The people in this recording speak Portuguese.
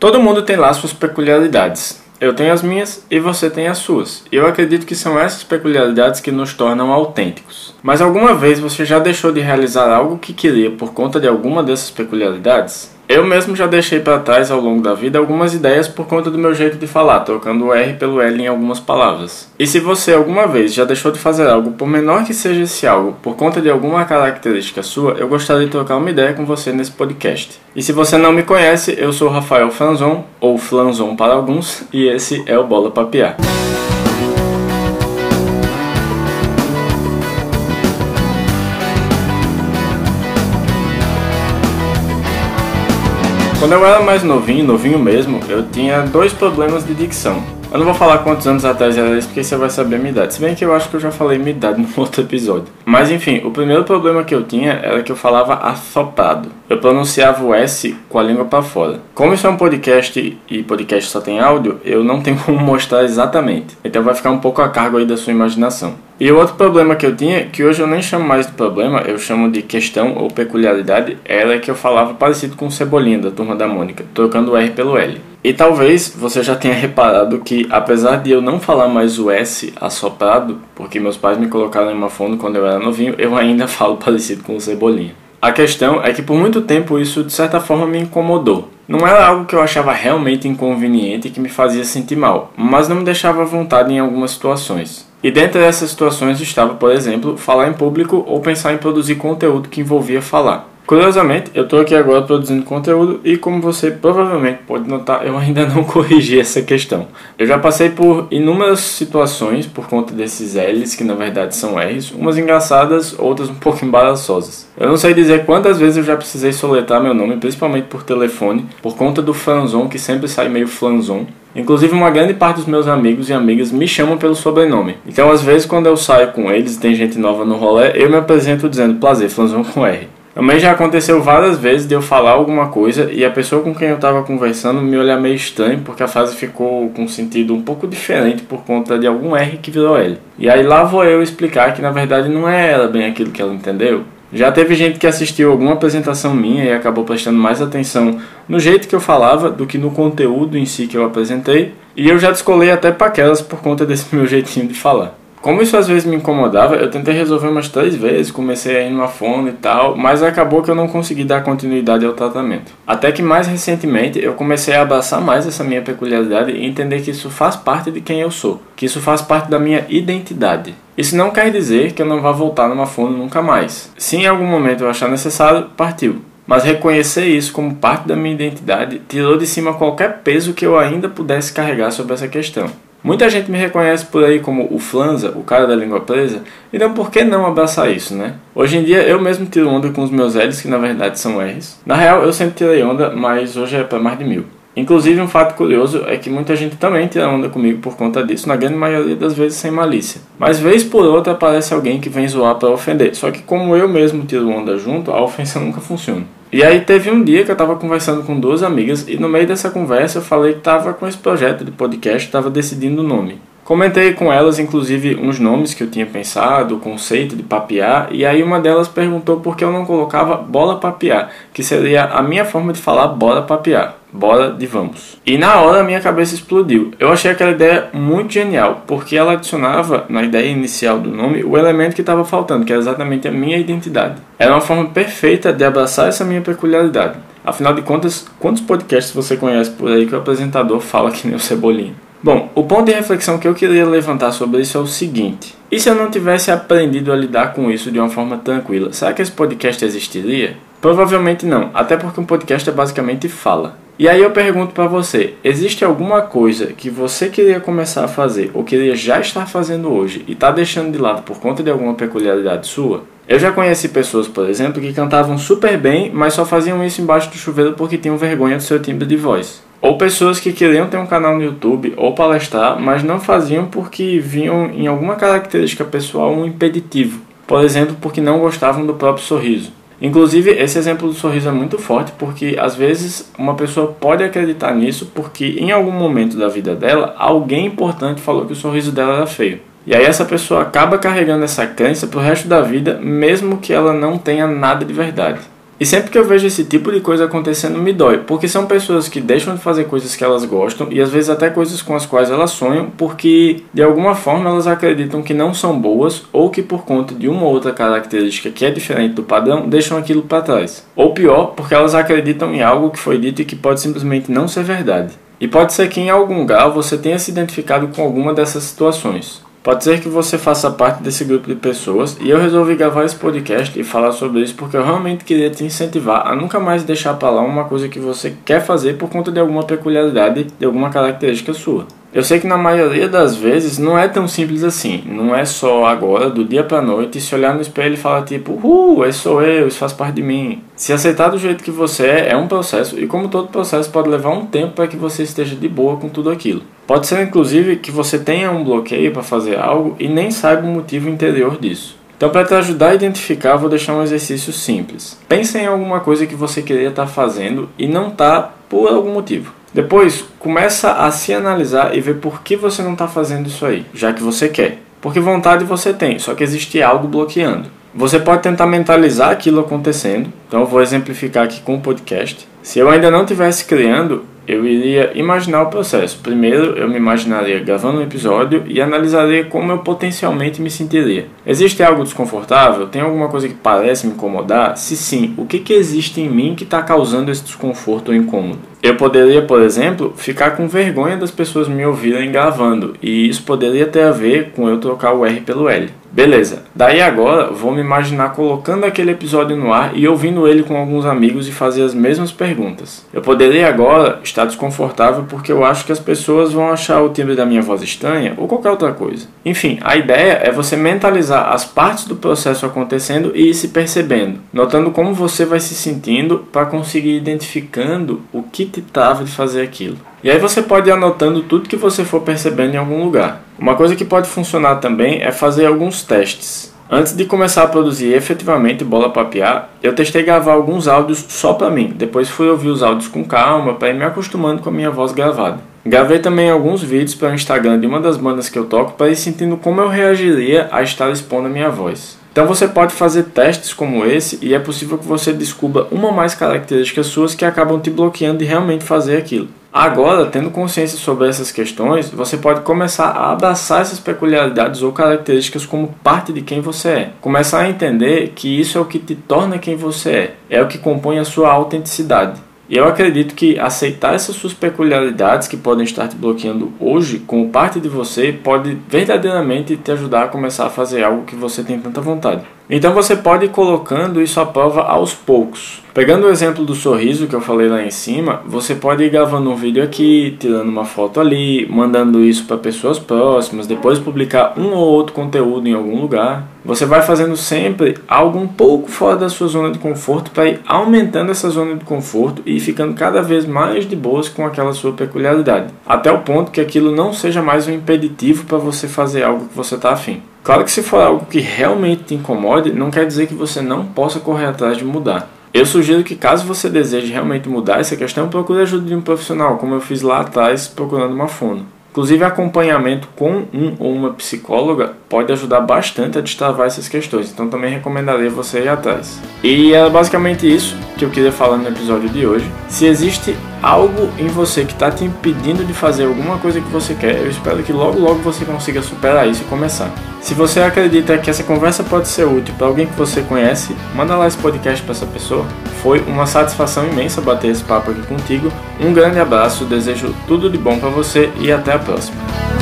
Todo mundo tem lá suas peculiaridades. Eu tenho as minhas e você tem as suas. E eu acredito que são essas peculiaridades que nos tornam autênticos. Mas alguma vez você já deixou de realizar algo que queria por conta de alguma dessas peculiaridades? Eu mesmo já deixei para trás ao longo da vida algumas ideias por conta do meu jeito de falar, trocando o R pelo L em algumas palavras. E se você alguma vez já deixou de fazer algo, por menor que seja esse algo, por conta de alguma característica sua, eu gostaria de trocar uma ideia com você nesse podcast. E se você não me conhece, eu sou Rafael Franzon, ou Flanzon para alguns, e esse é o Bola Papiar. Quando eu era mais novinho, novinho mesmo, eu tinha dois problemas de dicção. Eu não vou falar quantos anos atrás era isso, porque você vai saber a minha idade. Se bem que eu acho que eu já falei minha idade no outro episódio. Mas enfim, o primeiro problema que eu tinha era que eu falava assoprado. Eu pronunciava o S com a língua para fora. Como isso é um podcast e podcast só tem áudio, eu não tenho como mostrar exatamente. Então vai ficar um pouco a cargo aí da sua imaginação. E o outro problema que eu tinha, que hoje eu nem chamo mais de problema, eu chamo de questão ou peculiaridade, era que eu falava parecido com o Cebolinha da Turma da Mônica, trocando o R pelo L. E talvez você já tenha reparado que, apesar de eu não falar mais o S assoprado, porque meus pais me colocaram em uma fono quando eu era novinho, eu ainda falo parecido com o Cebolinha. A questão é que por muito tempo isso de certa forma me incomodou. Não era algo que eu achava realmente inconveniente e que me fazia sentir mal, mas não me deixava à vontade em algumas situações. E dentre essas situações estava, por exemplo, falar em público ou pensar em produzir conteúdo que envolvia falar. Curiosamente, eu estou aqui agora produzindo conteúdo e como você provavelmente pode notar, eu ainda não corrigi essa questão. Eu já passei por inúmeras situações por conta desses L's, que na verdade são R's, umas engraçadas, outras um pouco embaraçosas. Eu não sei dizer quantas vezes eu já precisei soletrar meu nome, principalmente por telefone, por conta do franzon, que sempre sai meio flanzon. Inclusive, uma grande parte dos meus amigos e amigas me chamam pelo sobrenome. Então, às vezes, quando eu saio com eles e tem gente nova no rolê, eu me apresento dizendo prazer, flanzon com R. Também já aconteceu várias vezes de eu falar alguma coisa e a pessoa com quem eu estava conversando me olhar meio estranho porque a frase ficou com um sentido um pouco diferente por conta de algum R que virou L. E aí lá vou eu explicar que na verdade não é ela bem aquilo que ela entendeu. Já teve gente que assistiu alguma apresentação minha e acabou prestando mais atenção no jeito que eu falava do que no conteúdo em si que eu apresentei, e eu já descolei até paquelas por conta desse meu jeitinho de falar. Como isso às vezes me incomodava, eu tentei resolver umas três vezes, comecei a ir numa fono e tal, mas acabou que eu não consegui dar continuidade ao tratamento. Até que mais recentemente eu comecei a abraçar mais essa minha peculiaridade e entender que isso faz parte de quem eu sou, que isso faz parte da minha identidade. Isso não quer dizer que eu não vá voltar numa fono nunca mais. Se em algum momento eu achar necessário, partiu. Mas reconhecer isso como parte da minha identidade tirou de cima qualquer peso que eu ainda pudesse carregar sobre essa questão. Muita gente me reconhece por aí como o Flanza, o cara da língua presa, então por que não abraçar isso, né? Hoje em dia eu mesmo tiro onda com os meus L's, que na verdade são R's. Na real eu sempre tirei onda, mas hoje é para mais de mil. Inclusive um fato curioso é que muita gente também tira onda comigo por conta disso, na grande maioria das vezes sem malícia. Mas vez por outra aparece alguém que vem zoar para ofender, só que como eu mesmo tiro onda junto, a ofensa nunca funciona. E aí teve um dia que eu estava conversando com duas amigas e no meio dessa conversa eu falei que estava com esse projeto de podcast, estava decidindo o nome. Comentei com elas, inclusive, uns nomes que eu tinha pensado, o conceito de papiar, e aí uma delas perguntou por que eu não colocava bola papiar, que seria a minha forma de falar bora papiar, bora de vamos. E na hora minha cabeça explodiu. Eu achei aquela ideia muito genial, porque ela adicionava na ideia inicial do nome o elemento que estava faltando, que era exatamente a minha identidade. Era uma forma perfeita de abraçar essa minha peculiaridade. Afinal de contas, quantos podcasts você conhece por aí que o apresentador fala que nem o Cebolinha? Bom, o ponto de reflexão que eu queria levantar sobre isso é o seguinte: e se eu não tivesse aprendido a lidar com isso de uma forma tranquila, será que esse podcast existiria? Provavelmente não, até porque um podcast é basicamente fala. E aí eu pergunto para você, existe alguma coisa que você queria começar a fazer ou queria já estar fazendo hoje e está deixando de lado por conta de alguma peculiaridade sua? Eu já conheci pessoas, por exemplo, que cantavam super bem, mas só faziam isso embaixo do chuveiro porque tinham vergonha do seu timbre de voz. Ou pessoas que queriam ter um canal no YouTube ou palestrar, mas não faziam porque viam em alguma característica pessoal um impeditivo. Por exemplo, porque não gostavam do próprio sorriso. Inclusive, esse exemplo do sorriso é muito forte porque às vezes uma pessoa pode acreditar nisso porque em algum momento da vida dela, alguém importante falou que o sorriso dela era feio. E aí essa pessoa acaba carregando essa crença pro resto da vida, mesmo que ela não tenha nada de verdade. E sempre que eu vejo esse tipo de coisa acontecendo, me dói, porque são pessoas que deixam de fazer coisas que elas gostam e às vezes até coisas com as quais elas sonham, porque de alguma forma elas acreditam que não são boas ou que por conta de uma ou outra característica que é diferente do padrão, deixam aquilo para trás. Ou pior, porque elas acreditam em algo que foi dito e que pode simplesmente não ser verdade. E pode ser que em algum grau você tenha se identificado com alguma dessas situações. Pode ser que você faça parte desse grupo de pessoas e eu resolvi gravar esse podcast e falar sobre isso porque eu realmente queria te incentivar a nunca mais deixar para lá uma coisa que você quer fazer por conta de alguma peculiaridade, de alguma característica sua. Eu sei que na maioria das vezes não é tão simples assim. Não é só agora, do dia pra noite, se olhar no espelho e falar tipo, uh, esse sou eu, isso faz parte de mim. Se aceitar do jeito que você é, é um processo e como todo processo pode levar um tempo para que você esteja de boa com tudo aquilo. Pode ser inclusive que você tenha um bloqueio para fazer algo e nem saiba o motivo interior disso. Então, para te ajudar a identificar, vou deixar um exercício simples. Pense em alguma coisa que você queria estar tá fazendo e não está por algum motivo. Depois, começa a se analisar e ver por que você não está fazendo isso aí, já que você quer. Porque vontade você tem, só que existe algo bloqueando. Você pode tentar mentalizar aquilo acontecendo. Então, eu vou exemplificar aqui com o podcast. Se eu ainda não estivesse criando, eu iria imaginar o processo. Primeiro, eu me imaginaria gravando um episódio e analisaria como eu potencialmente me sentiria. Existe algo desconfortável? Tem alguma coisa que parece me incomodar? Se sim, o que, que existe em mim que está causando esse desconforto ou incômodo? Eu poderia, por exemplo, ficar com vergonha das pessoas me ouvirem gravando, e isso poderia ter a ver com eu trocar o R pelo L. Beleza, daí agora vou me imaginar colocando aquele episódio no ar e ouvindo ele com alguns amigos e fazer as mesmas perguntas. Eu poderia agora estar desconfortável porque eu acho que as pessoas vão achar o timbre da minha voz estranha ou qualquer outra coisa. Enfim, a ideia é você mentalizar as partes do processo acontecendo e ir se percebendo, notando como você vai se sentindo para conseguir identificando o que te trava de fazer aquilo. E aí você pode ir anotando tudo que você for percebendo em algum lugar. Uma coisa que pode funcionar também é fazer alguns testes. Antes de começar a produzir efetivamente bola papiar, eu testei gravar alguns áudios só para mim. Depois fui ouvir os áudios com calma para ir me acostumando com a minha voz gravada. Gravei também alguns vídeos para o Instagram de uma das bandas que eu toco para ir sentindo como eu reagiria a estar expondo a minha voz. Então você pode fazer testes como esse e é possível que você descubra uma ou mais características suas que acabam te bloqueando de realmente fazer aquilo. Agora, tendo consciência sobre essas questões, você pode começar a abraçar essas peculiaridades ou características como parte de quem você é. Começar a entender que isso é o que te torna quem você é, é o que compõe a sua autenticidade. E eu acredito que aceitar essas suas peculiaridades que podem estar te bloqueando hoje como parte de você pode verdadeiramente te ajudar a começar a fazer algo que você tem tanta vontade. Então você pode ir colocando isso à prova aos poucos. Pegando o exemplo do sorriso que eu falei lá em cima, você pode ir gravando um vídeo aqui, tirando uma foto ali, mandando isso para pessoas próximas, depois publicar um ou outro conteúdo em algum lugar. Você vai fazendo sempre algo um pouco fora da sua zona de conforto para ir aumentando essa zona de conforto e ficando cada vez mais de boas com aquela sua peculiaridade, até o ponto que aquilo não seja mais um impeditivo para você fazer algo que você está afim. Claro que se for algo que realmente te incomode, não quer dizer que você não possa correr atrás de mudar. Eu sugiro que caso você deseje realmente mudar essa questão, procure a ajuda de um profissional, como eu fiz lá atrás procurando uma fono. Inclusive, acompanhamento com um ou uma psicóloga pode ajudar bastante a destravar essas questões, então também recomendaria você ir atrás. E é basicamente isso que eu queria falar no episódio de hoje. Se existe algo em você que está te impedindo de fazer alguma coisa que você quer, eu espero que logo logo você consiga superar isso e começar. Se você acredita que essa conversa pode ser útil para alguém que você conhece, manda lá esse podcast para essa pessoa. Foi uma satisfação imensa bater esse papo aqui contigo. Um grande abraço, desejo tudo de bom para você e até a próxima.